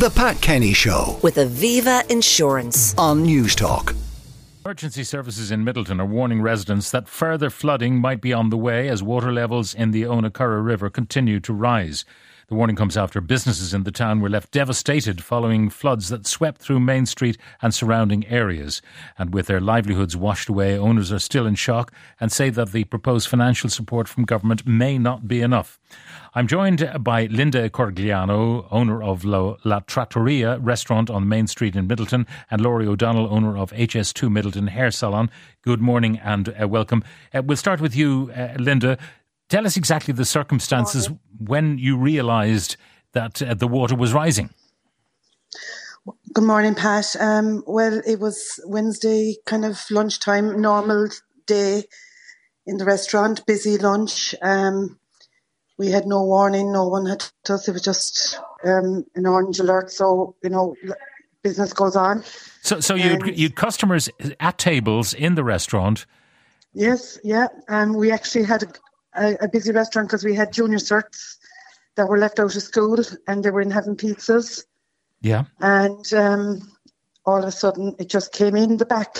The Pat Kenny Show with Aviva Insurance. on Newstalk. Emergency services in Midleton are warning residents that further flooding might be on the way as water levels in the Owenacurra River continue to rise. The warning comes after businesses in the town were left devastated following floods that swept through Main Street and surrounding areas. And with their livelihoods washed away, owners are still in shock and say that the proposed financial support from government may not be enough. I'm joined by Lynda Corigliano, owner of La, Trattoria restaurant on Main Street in Midleton, and Laurie O'Donnell, owner of HS2 Midleton Hair Salon. Good morning and uh, welcome. Uh, we'll start with you, uh, Linda. Tell us exactly the circumstances when you realised that uh, the water was rising. Good morning, Pat. Um, well, it was Wednesday, kind of lunchtime, normal day in the restaurant, busy lunch. Um, we had no warning, no one had told us. It was just um, an orange alert. So, you know, business goes on. So, so you Um, you customers at tables in the restaurant. Yes, yeah. Um, we actually had a, a, busy restaurant because we had junior certs that were left out of school and they were in having pizzas. Yeah. and um, all of a sudden it just came in the back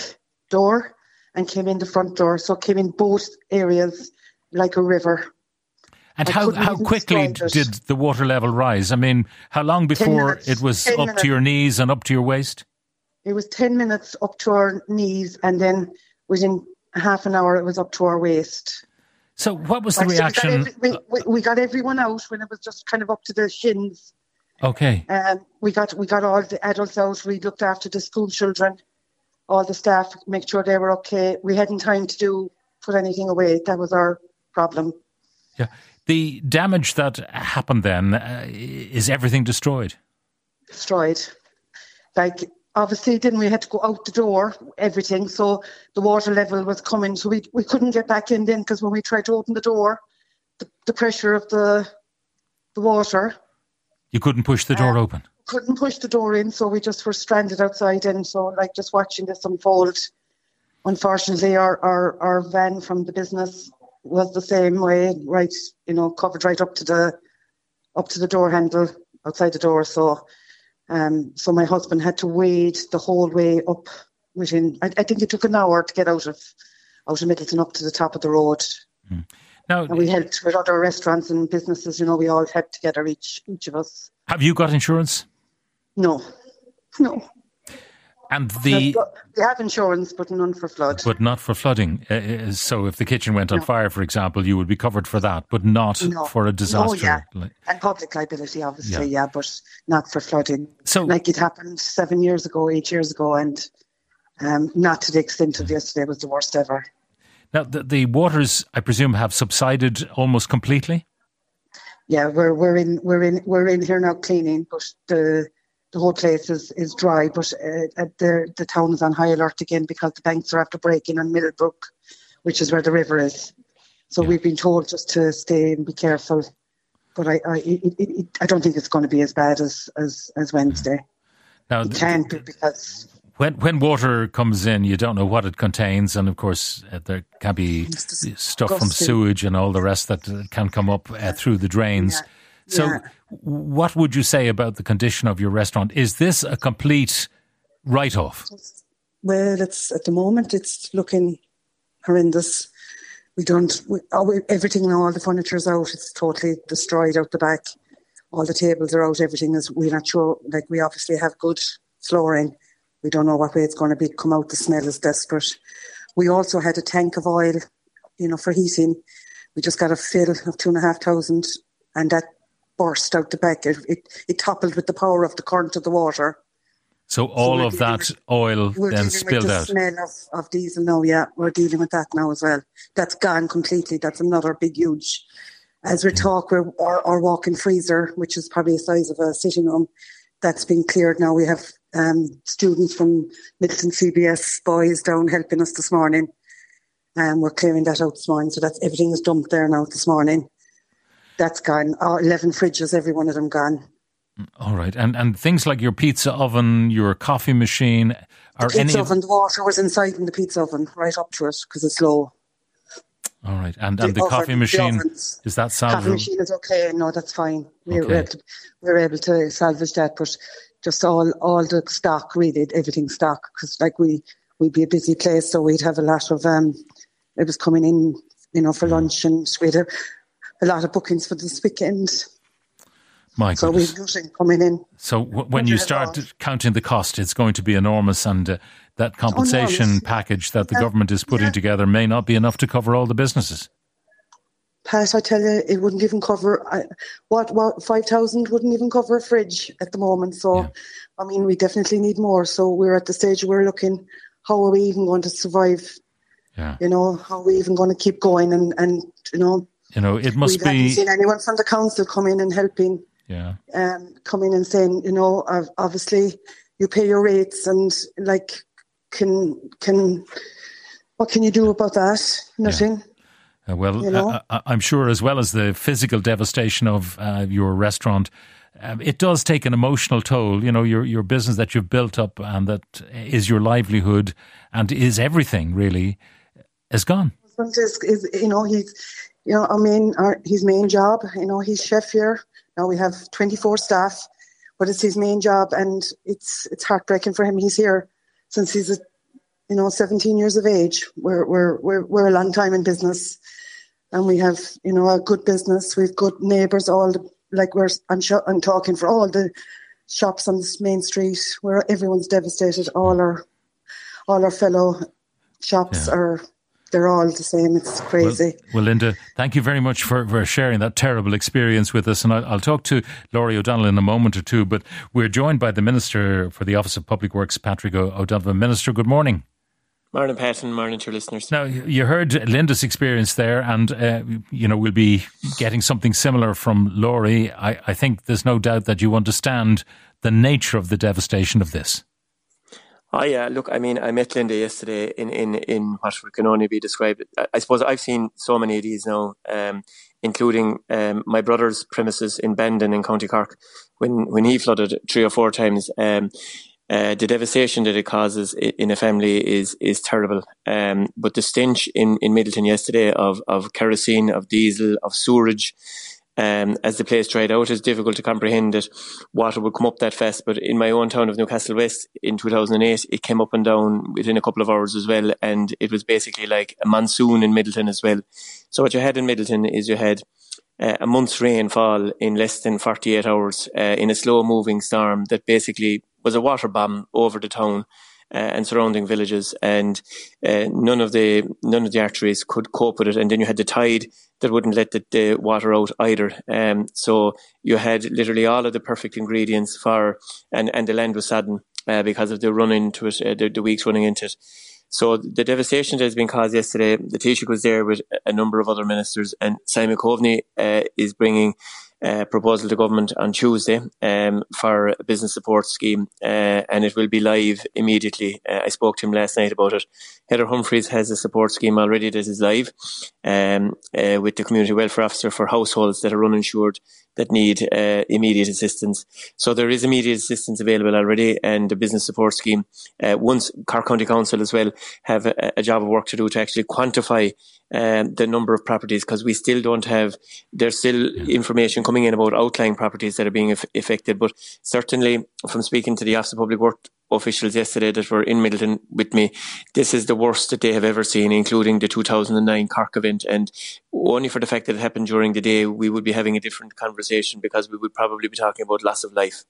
door and came in the front door. So it came in both areas like a river. And I how, how quickly did the water level rise? I mean, how long before minutes. it was 10 up to your knees and up to your waist? It was 10 minutes up to our knees, and then within half an hour it was up to our waist. So, what was the so reaction? We got, every, we, we, we got everyone out when it was just kind of up to their shins. Okay. Um, we got we got all the adults out. We looked after the school children, all the staff, make sure they were okay. We hadn't time to do put anything away. That was our problem. Yeah. The damage that happened then uh, is everything destroyed. destroyed. Like obviously, then we had to go out the door, everything. So the water level was coming, so we we couldn't get back in then because when we tried to open the door, the, the pressure of the the water You couldn't push the door uh, open. couldn't push the door in, so we just were stranded outside. And so, like just watching this unfold. Unfortunately, our our our van from the business was the same way, right? You know, covered right up to the up to the door handle outside the door. So, um, so my husband had to wade the whole way up. Within, I, I think it took an hour to get out of out of Midleton up to the top of the road. Now, And we helped with other restaurants and businesses. You know, we all helped together, each each of us. have you got insurance? No, no. And the. we have insurance, but none for flood. But not for flooding. Uh, Uh, so, if the kitchen went on No. fire, for example, you would be covered for that, but not No. for a disaster. Oh, yeah. like- and public liability, obviously, yeah. but not for flooding. So, Like it happened seven years ago, eight years ago, and um, not to the extent of yesterday was the worst ever. now the, the waters, I presume, have subsided almost completely. Yeah, we're we're in we're in we're in here now cleaning, but the the whole place is, is dry. But uh, the the town is on high alert again because the banks are after breaking on Middlebrook, which is where the river is. So Yeah. we've been told just to stay and be careful. But I I it, it, I don't think it's going to be as bad as as, as Wednesday. Now, It can't be because when when water comes in, you don't know what it contains, and of course uh, there can be stuff from sewage and all the rest that uh, can come up uh, through the drains. Yeah. So, Yeah. what would you say about the condition of your restaurant? Is this a complete write-off? Well, it's at the moment it's looking horrendous. We don't. We, we, everything now, all the furniture's out. It's totally destroyed out the back. All the tables are out. Everything is. We're not sure. Like we obviously have good flooring. We don't know what way it's going to be. Come out. The smell is desperate. We also had a tank of oil, you know, for heating. We just got a fill of two and a half thousand, and that burst out the back. It, it, it toppled with the power of the current of the water. So all we're of that oil We're then dealing spilled with the out. smell of, of diesel now, yeah. We're dealing with that now as well. That's gone completely. That's another big, huge. As we talk, we're, our, our walk-in freezer, which is probably the size of a sitting room, that's been cleared now. We have um, students from Midleton CBS boys down helping us this morning. And we're clearing that out this morning. So that's everything is dumped there now this morning. That's gone. Our 11 fridges, every one of them gone. All right, and and things like your pizza oven, your coffee machine, are Pizza any of oven, the water was inside in the pizza oven, right up to it, because it's low. All right, and and the, the coffee machine the is that salvageable? Coffee machine is okay. No, that's fine. We're, okay. able to, we're able to salvage that, but just all all the stock, really, everything stock, because like we we'd be a busy place, so we'd have a lot of um. It was coming in, you know, for mm. lunch, and we had a, lot of bookings for this weekend. My so we've nothing coming in. So w- when you start counting the cost, it's going to be enormous, and uh, that compensation enormous. package that the yeah. government is putting yeah. together may not be enough to cover all the businesses. Pat, I tell you, it wouldn't even cover uh, what what five thousand wouldn't even cover a fridge at the moment. So, yeah. I mean, we definitely need more. So we're at the stage we're looking. How are we even going to survive? Yeah. You know, how are we even going to keep going? And and you know, you know, it must we be. seen anyone from the council come in and helping yeah. Um, coming and saying, you know, obviously you pay your rates and like, can can what can you do about that? Nothing. Yeah. Uh, well, you know? I, am sure as well as the physical devastation of uh, your restaurant, um, it does take an emotional toll. You know, your your business that you've built up and that is your livelihood and is everything really is gone. Is, is you know he's you know I mean our, his main job. You know he's chef here. Now we have 24 staff, but it's his main job, and it's it's heartbreaking for him. He's here since he's a, you know 17 years of age. We're we're we're we're a long time in business, and we have you know a good business. We've good neighbours. All the, like we're I'm sure I'm talking for all the shops on this main street where everyone's devastated. All our all our fellow shops yeah. are they're all the same. It's crazy. Well, well, Lynda, thank you very much for, for sharing that terrible experience with us. And I'll, I'll, talk to Laurie O'Donnell in a moment or two. But we're joined by the Minister for the Office of Public Works, Patrick O'Donovan. Minister, good morning. Morning, Pat, and morning to your listeners. Now, you heard Lynda's experience there, and, uh, you know, we'll be getting something similar from Laurie. I, I think there's no doubt that you understand the nature of the devastation of this. Oh yeah, look, I mean, I met Lynda yesterday in in in what can only be described. I suppose I've seen so many of these now, um, including um, my brother's premises in Bandon in County Cork, when when he flooded three or four times. Um, uh, the devastation that it causes in a family is is terrible. Um, but the stench in, in Midleton yesterday of of kerosene, of diesel, of sewerage, um, as the place dried out, it's difficult to comprehend that water would come up that fast. But in my own town of Newcastle West in 2008, it came up and down within a couple of hours as well. And it was basically like a monsoon in Midleton as well. So what you had in Midleton is you had uh, a month's rainfall in less than 48 hours uh, in a slow moving storm that basically was a water bomb over the town. Uh, and surrounding villages, and uh, none of the none of the arteries could cope with it. And then you had the tide that wouldn't let the, the water out either. Um, so you had literally all of the perfect ingredients for, and, and the land was sodden uh, because of the run into it, the, the weeks running into it. So the devastation that has been caused yesterday, the Taoiseach was there with a number of other ministers, and Simon Coveney uh, is bringing uh, proposal to government on Tuesday um, for a business support scheme, uh, and it will be live immediately. Uh, I spoke to him last night about it. Heather Humphreys has a support scheme already that is live um, uh, with the community welfare officer for households that are uninsured that need uh, immediate assistance. So there is immediate assistance available already, and the business support scheme. Once Cork County Council as well have a, a, job of work to do to actually quantify um, the number of properties because we still don't have. There's still information coming in about outlying properties that are being affected, but certainly from speaking to the Office of Public Work officials yesterday that were in Midleton with me, this is the worst that they have ever seen, including the 2009 Cork event. And only for the fact that it happened during the day, we would be having a different conversation because we would probably be talking about loss of life.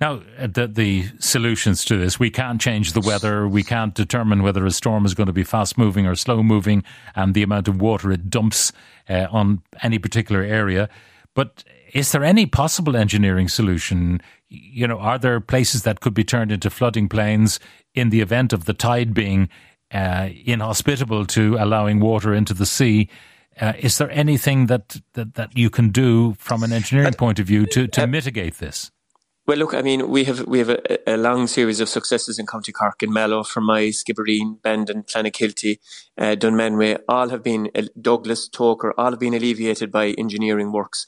Now, uh, the, the solutions to this, we can't change the weather. We can't determine whether a storm is going to be fast moving or slow moving and the amount of water it dumps uh, on any particular area. But is there any possible engineering solution? You know, are there places that could be turned into flooding plains in the event of the tide being uh, inhospitable to allowing water into the sea? Uh, is there anything that, that, that you can do from an engineering point of view to, to mitigate this? Well, look, I mean, we have we have a, a, long series of successes in County Cork and Mallow, Fermoy, Skibbereen, Bandon, Clonakilty, uh, Dunmanway. All have been uh, Douglas, Togher, all have been alleviated by engineering works.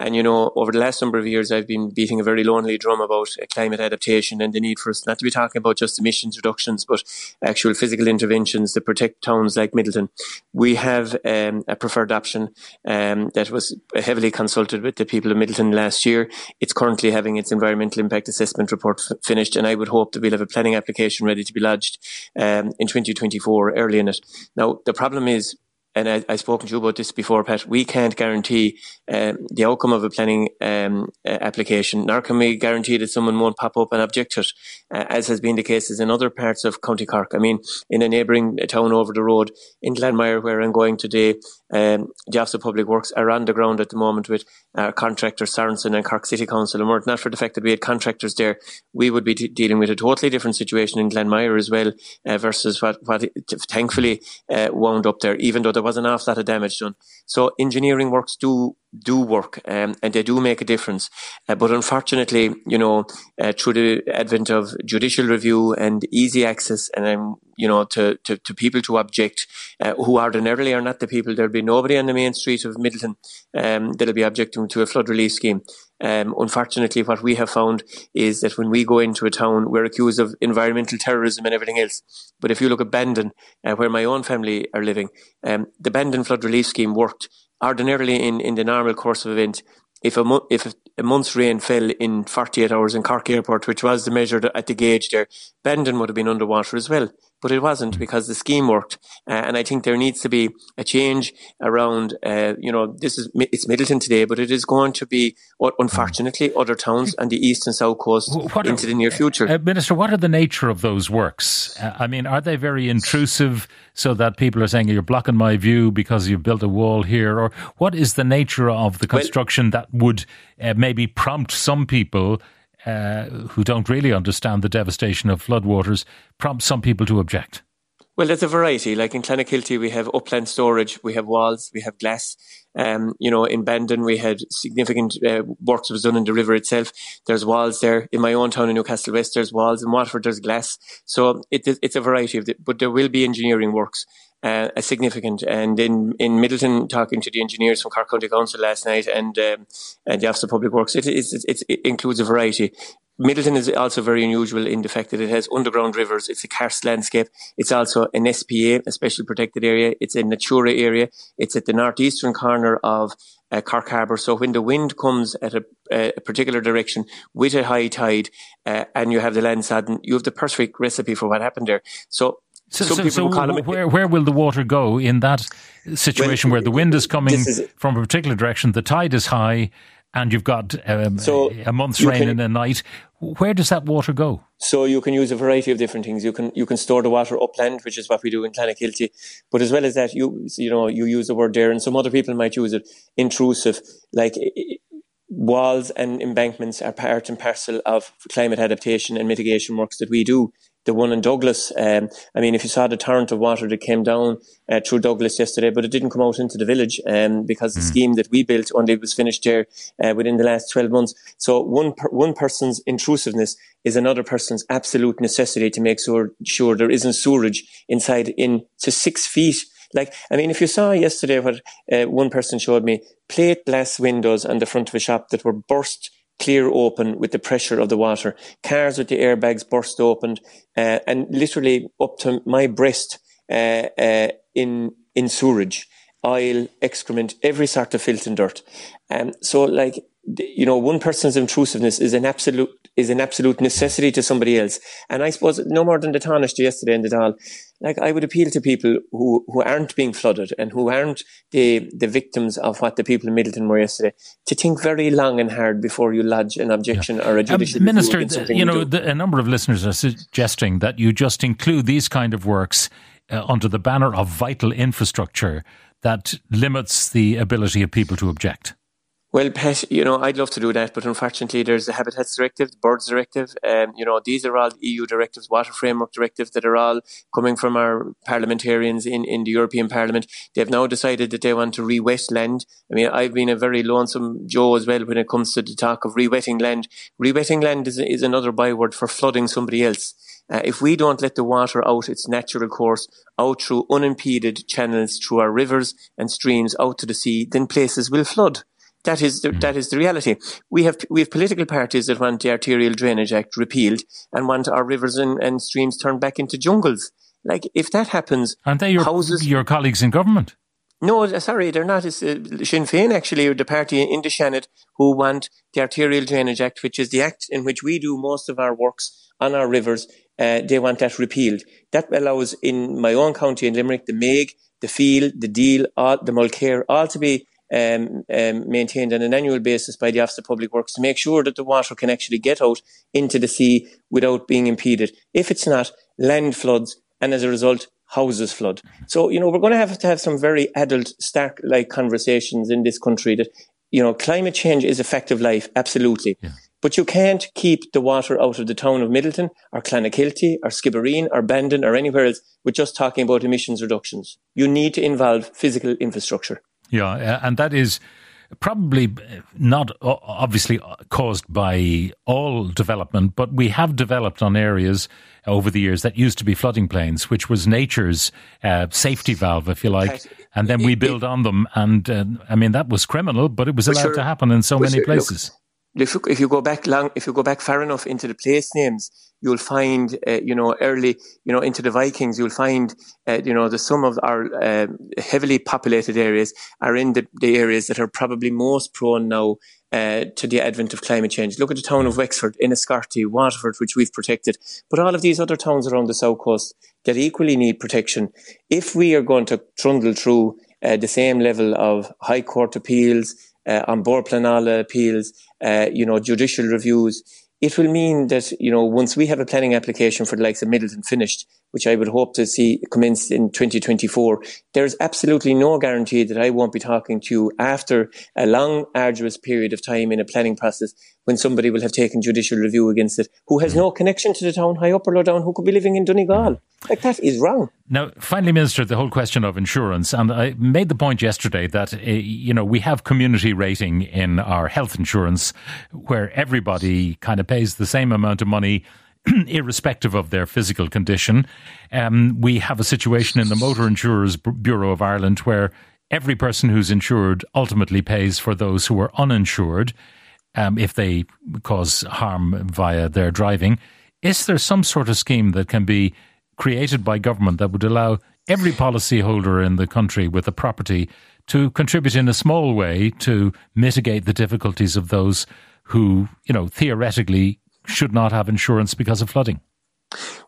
And, you know, over the last number of years, I've been beating a very lonely drum about uh, climate adaptation and the need for us not to be talking about just emissions reductions, but actual physical interventions that protect towns like Midleton. We have um, a preferred option um, that was heavily consulted with the people of Midleton last year. It's currently having its environmental impact assessment report f- finished, and I would hope that we'll have a planning application ready to be lodged um, in 2024, early in it. Now, the problem is and I, I've spoken to you about this before, Pat, we can't guarantee um, the outcome of a planning um, application, nor can we guarantee that someone won't pop up and object to it, uh, as has been the cases in other parts of County Cork. I mean, in a neighbouring town over the road, in Glanmire, where I'm going today, um, the Office of Public Works are on the ground at the moment with uh, contractors Sorensen and Cork City Council. And were it not for the fact that we had contractors there, we would be dealing with a totally different situation in Glanmire as well, uh, versus what, what it, thankfully uh, wound up there, even though there was an awful lot of damage done. So engineering works do do work um, and they do make a difference. Uh, but unfortunately, you know, uh, through the advent of judicial review and easy access and, um, you know, to, to, to people to object, uh, who ordinarily are not the people, there'll be nobody on the main street of Midleton um, that'll be objecting to a flood relief scheme. Um, unfortunately, what we have found is that when we go into a town, we're accused of environmental terrorism and everything else. But if you look at Bandon, uh, where my own family are living, um, the Bandon flood relief scheme worked ordinarily in, in the normal course of event, if a, mo- if a month's rain fell in 48 hours in Cork Airport, which was the measure at the gauge there, Bandon would have been underwater as well but it wasn't mm. because the scheme worked. Uh, and I think there needs to be a change around, uh, you know, this is, it's Midleton today, but it is going to be, unfortunately, other towns and the east and south coast what into are, the near future. Uh, Minister, what are the nature of those works? Uh, I mean, are they very intrusive so that people are saying you're blocking my view because you've built a wall here? Or what is the nature of the construction well, that would uh, maybe prompt some people uh, who don't really understand the devastation of floodwaters prompt some people to object? Well, there's a variety. Like in Clonakilty, we have upland storage, we have walls, we have glass. Um, you know, in Bandon, we had significant uh, works was done in the river itself. There's walls there. In my own town in Newcastle West, there's walls. In Waterford, there's glass. So it, it's a variety of, the, but there will be engineering works uh, a significant. And in, in Midleton, talking to the engineers from Cork County Council last night and, um, and the Office of Public Works, it, it, it, it includes a variety. Midleton is also very unusual in the fact that it has underground rivers. It's a karst landscape. It's also an SPA, a special protected area. It's a Natura area. It's at the northeastern corner of uh, Cork Harbour. So when the wind comes at a, a particular direction with a high tide uh, and you have the land sodden, you have the perfect recipe for what happened there. So so, so, so where, where will the water go in that situation where the wind is coming is, from a particular direction, the tide is high, and you've got um, so a month's rain can, in a night? Where does that water go? So you can use a variety of different things. You can you can store the water upland, which is what we do in Clonakilty. But as well as that, you you know you use the word there, and some other people might use it intrusive, like walls and embankments are part and parcel of climate adaptation and mitigation works that we do the one in Douglas. Um, I mean, if you saw the torrent of water that came down uh, through Douglas yesterday, but it didn't come out into the village um, because the mm. scheme that we built only was finished there uh, within the last 12 months. So one per- one person's intrusiveness is another person's absolute necessity to make sure, sure there isn't sewerage inside in to six feet. Like, I mean, if you saw yesterday what uh, one person showed me, plate glass windows on the front of a shop that were burst clear open with the pressure of the water. Cars with the airbags burst open, uh, and literally up to my breast uh, uh, in in sewage, oil, excrement, every sort of filth and dirt. Um, so, like you know, one person's intrusiveness is an absolute is an absolute necessity to somebody else. And I suppose no more than the Tánaiste yesterday in the Dáil, like I would appeal to people who, who aren't being flooded and who aren't the, the victims of what the people in Midleton were yesterday to think very long and hard before you lodge an objection yeah. or a um, judicial um, Minister, you know, the, a number of listeners are suggesting that you just include these kind of works uh, under the banner of vital infrastructure that limits the ability of people to object. Well, Pet, you know, I'd love to do that, but unfortunately, there's the Habitats Directive, the Birds Directive. Um, you know, these are all EU directives, Water Framework Directive, that are all coming from our parliamentarians in, in the European Parliament. They've now decided that they want to re-wet land. I mean, I've been a very lonesome Joe as well when it comes to the talk of re-wetting land. Re-wetting land is, is another byword for flooding somebody else. Uh, if we don't let the water out its natural course, out through unimpeded channels through our rivers and streams out to the sea, then places will flood. That is the, that is the reality. We have we have political parties that want the Arterial Drainage Act repealed and want our rivers and, and streams turned back into jungles. Like if that happens, aren't they your houses, your colleagues in government? No, uh, sorry, they're not. It's uh, Sinn Féin actually, or the party in the Shannon who want the Arterial Drainage Act, which is the act in which we do most of our works on our rivers. Uh, they want that repealed. That allows in my own county in Limerick the Maigue, the Feale, the Deel, all, the Mulcair, all to be um, um, maintained on an annual basis by the Office of Public Works to make sure that the water can actually get out into the sea without being impeded. If it's not, land floods, and as a result, houses flood. So, you know, we're going to have to have some very adult, stark like conversations in this country that, you know, climate change is effective life, absolutely. Yeah. But you can't keep the water out of the town of Midleton or Clonakilty or Skibbereen or Bandon or anywhere else with just talking about emissions reductions. You need to involve physical infrastructure. Yeah, and that is probably not obviously caused by all development, but we have developed on areas over the years that used to be flooding plains, which was nature's uh, safety valve, if you like. And then we build on them. And uh, I mean, that was criminal, but it was allowed sure, to happen in so many sure, places. Look, if, you, if you go back long, if you go back far enough into the place names, you'll find, uh, you know, early, you know, into the Vikings, you'll find, uh, you know, the some of our uh, heavily populated areas are in the, the areas that are probably most prone now uh, to the advent of climate change. Look at the town of Wexford, Enniscorthy, Waterford, which we've protected, but all of these other towns around the south coast that equally need protection. If we are going to trundle through uh, the same level of High Court appeals, uh, An Bord Pleanála appeals, uh, you know, judicial reviews, it will mean that, you know, once we have a planning application for the likes of Midleton finished, which I would hope to see commence in 2024, there's absolutely no guarantee that I won't be talking to you after a long, arduous period of time in a planning process when somebody will have taken judicial review against it who has no connection to the town, high up or low down, who could be living in Donegal. Like that is wrong. Now, finally, Minister, the whole question of insurance, and I made the point yesterday that uh, you know we have community rating in our health insurance, where everybody kind of pays the same amount of money irrespective of their physical condition. Um, we have a situation in the Motor Insurers Bureau of Ireland where every person who's insured ultimately pays for those who are uninsured um, if they cause harm via their driving. Is there some sort of scheme that can be created by government that would allow every policyholder in the country with a property to contribute in a small way to mitigate the difficulties of those who, you know, theoretically should not have insurance because of flooding?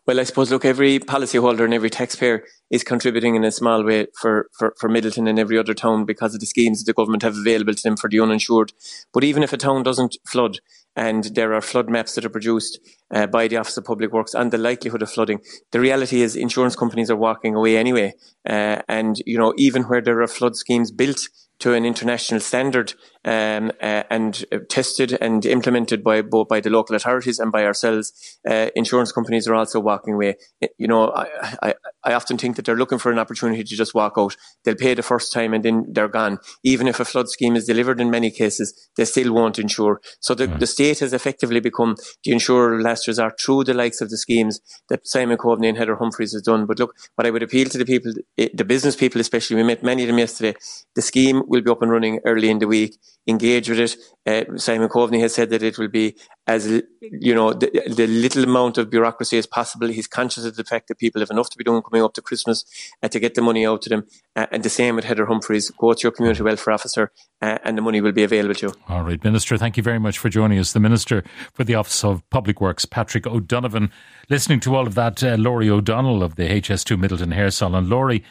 Well, I suppose, look, every policyholder and every taxpayer is contributing in a small way for, for, for Midleton and every other town because of the schemes that the government have available to them for the uninsured. But even if a town doesn't flood and there are flood maps that are produced uh, by the Office of Public Works and the likelihood of flooding, the reality is insurance companies are walking away anyway. Uh, and, you know, even where there are flood schemes built, to an international standard um, uh, and uh, tested and implemented by both by the local authorities and by ourselves. Uh, insurance companies are also walking away. You know, I, I, I, often think that they're looking for an opportunity to just walk out. They'll pay the first time and then they're gone. Even if a flood scheme is delivered in many cases, they still won't insure. So the, mm. the state has effectively become the insurer of last resort through the likes of the schemes that Simon Coveney and Heather Humphreys has done. But look, what I would appeal to the people, the business people especially, we met many of them yesterday, the scheme will be up and running early in the week. Engage with it. Uh, Simon Coveney has said that it will be as you know the, the, little amount of bureaucracy as possible. He's conscious of the fact that people have enough to be doing coming up to Christmas uh, to get the money out to them. Uh, and the same with Heather Humphreys. Go to your community welfare officer, uh, and the money will be available to you. All right, Minister. Thank you very much for joining us. The Minister for the Office of Public Works, Patrick O'Donovan. Listening to all of that, uh, Laurie O'Donnell of the HS2 Midleton Hair Salon. Laurie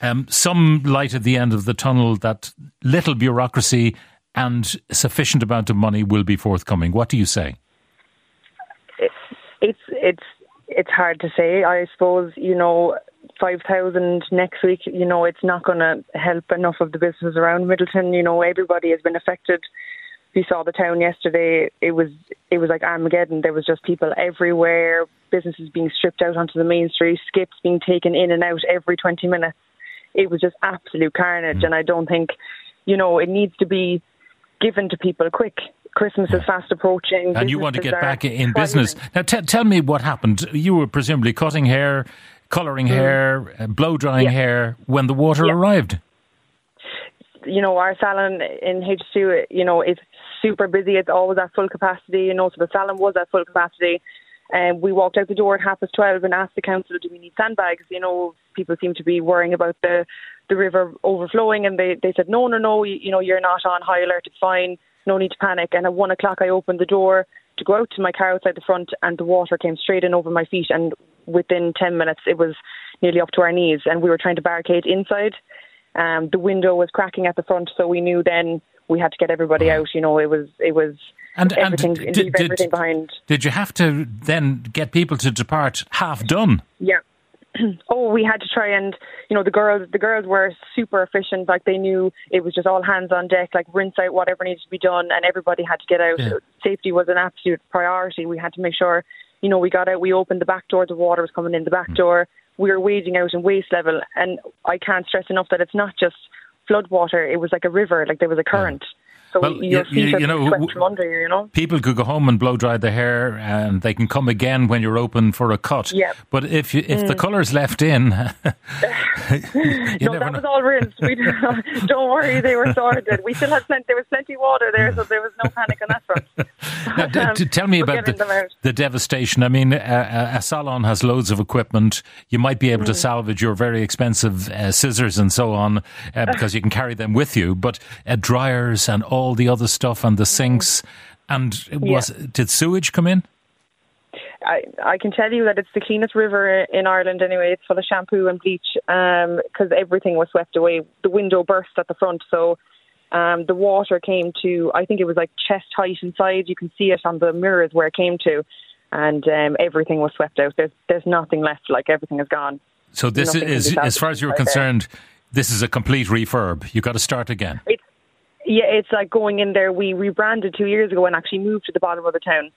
um, some light at the end of the tunnel that little bureaucracy and sufficient amount of money will be forthcoming. What do you say? It's it's it's hard to say. I suppose you know five thousand next week. You know it's not going to help enough of the businesses around Midleton. You know everybody has been affected. We saw the town yesterday. It was it was like Armageddon. There was just people everywhere. Businesses being stripped out onto the main street. Skips being taken in and out every twenty minutes it was just absolute carnage. Mm. And I don't think, you know, it needs to be given to people quick. Christmas is fast approaching. And you want to get back in business. Now, t- tell me what happened. You were presumably cutting hair, colouring mm. hair, uh, blow drying yeah. hair when the water yeah. arrived. you know, our salon in H2, you know, is super busy. It's always at full capacity, you know, so the salon was at full capacity. And we walked out the door at half past 12 and asked the council, do we need sandbags? You know, people seem to be worrying about the, the river overflowing. And they, they said, no, no, no, you, you know, you're not on high alert. It's fine. No need to panic. And at one o'clock, I opened the door to go out to my car outside the front and the water came straight in over my feet. And within 10 minutes, it was nearly up to our knees. And we were trying to barricade inside. Um, the window was cracking at the front, so we knew then we had to get everybody out. You know, it was it was And, did, everything behind. did you have to then get people to depart half done? Yeah. oh, we had to try and you know the girls the girls were super efficient. Like they knew it was just all hands on deck. Like rinse out whatever needed to be done, and everybody had to get out. Yeah. Safety was an absolute priority. We had to make sure you know we got out. We opened the back door. The water was coming in the back Hmm. door. We were wading out in waist level, and I can't stress enough that it's not just flood water. It was like a river. Like there was a current. So Well, your you- feet you- you know, swept from under you. You know. People could go home and blow dry their hair, and they can come again when you're open for a cut. Yeah. But if you, if the mm. colour's left in, you no, that know. was all rinsed. We don't worry, they were sorted. We still had plenty. There was plenty of water there, so there was no panic on that front. Now, d- Um, tell me about the, the devastation. I mean, a, a- a salon has loads of equipment. You might be able Mm. to salvage your very expensive uh, scissors and so on uh, because you can carry them with you. But uh, dryers and all the other stuff and the sinks. And was did sewage come in? I, I can tell you that it's the cleanest river in Ireland anyway. It's full of shampoo and bleach because everything was swept away. The window burst at the front, so um, the water came to, I think it was like chest height inside. You can see it on the mirrors where it came to. And um, everything was swept out. There's there's nothing left. Like everything is gone. So this Nothing is, as far as you're salvaged inside there. concerned, this is a complete refurb. You got to start again. It's yeah, it's like going in there. We rebranded two years ago and actually moved to the bottom of the town.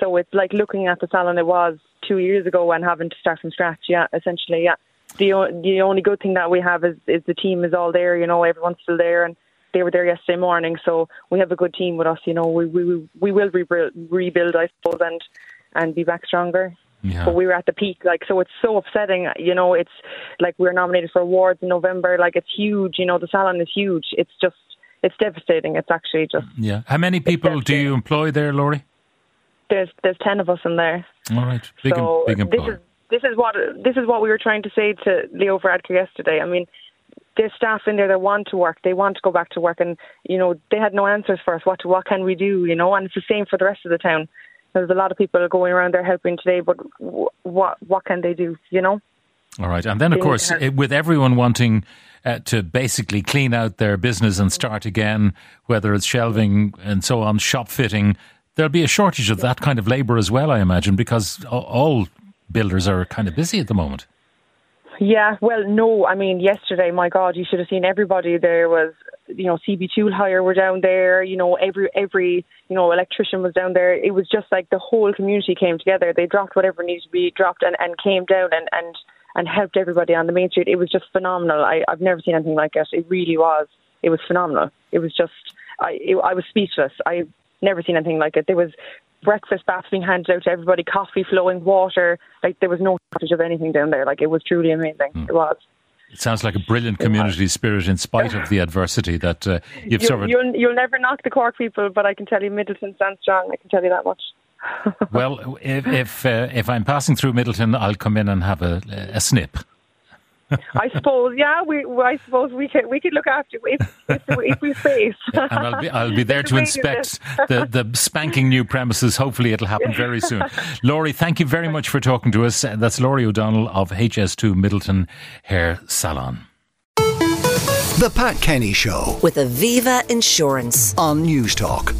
So it's like looking at the salon it was two years ago and having to start from scratch. Yeah, essentially, yeah. The o- the only good thing that we have is is the team is all there. You know, everyone's still there, and they were there yesterday morning. So we have a good team with us. You know, we we we will rebuild, rebuild I suppose, and and be back stronger. Yeah. But we were at the peak, like so. It's so upsetting, you know. It's like we're nominated for awards in November. Like it's huge, you know. The salon is huge. It's just, it's devastating. It's actually just Yeah. How many people do you employ there, Laurie? there's there's ten of us in there. All right. Big, so em- big this employer. is this is what this is what we were trying to say to Leo Varadkar yesterday. I mean, there's staff in there that want to work. They want to go back to work, and you know they had no answers for us. What what can we do? You know, and it's the same for the rest of the town. There's a lot of people going around there helping today, but w- what what can they do? You know. All right. And then, of course, it, with everyone wanting uh, to basically clean out their business and start again, whether it's shelving and so on, shop fitting, there'll be a shortage of that kind of labour as well, I imagine, because all builders are kind of busy at the moment. Yeah, well, no. I mean, yesterday, my God, you should have seen everybody. There was, you know, CB Tool Hire were down there. You know, every every you know electrician was down there. It was just like the whole community came together. They dropped whatever needed to be dropped and, and came down and, and and helped everybody on the main street. It was just phenomenal. I, I've never seen anything like it. It really was. It was phenomenal. It was just, I it, I was speechless. I've never seen anything like it. There was breakfast baths being handed out to everybody, coffee flowing, water. Like there was no shortage of anything down there. Like it was truly amazing. Hmm. It was. It sounds like a brilliant community spirit in spite of the adversity that uh, you've You'll, suffered. you'll, you'll never knock the Cork people, but I can tell you Midleton stands strong. I can tell you that much. Well, if if, uh, if I'm passing through Midleton, I'll come in and have a, a snip. I suppose, yeah, we, well, I suppose we could, we could look after you if, if, if we space. and I'll be I'll be there to There's a waiting inspect the, the spanking new premises. Hopefully, it'll happen very soon. Laurie, thank you very much for talking to us. That's Laurie O'Donnell of HS2 Midleton Hair Salon. The Pat Kenny Show With Aviva Insurance. on Newstalk.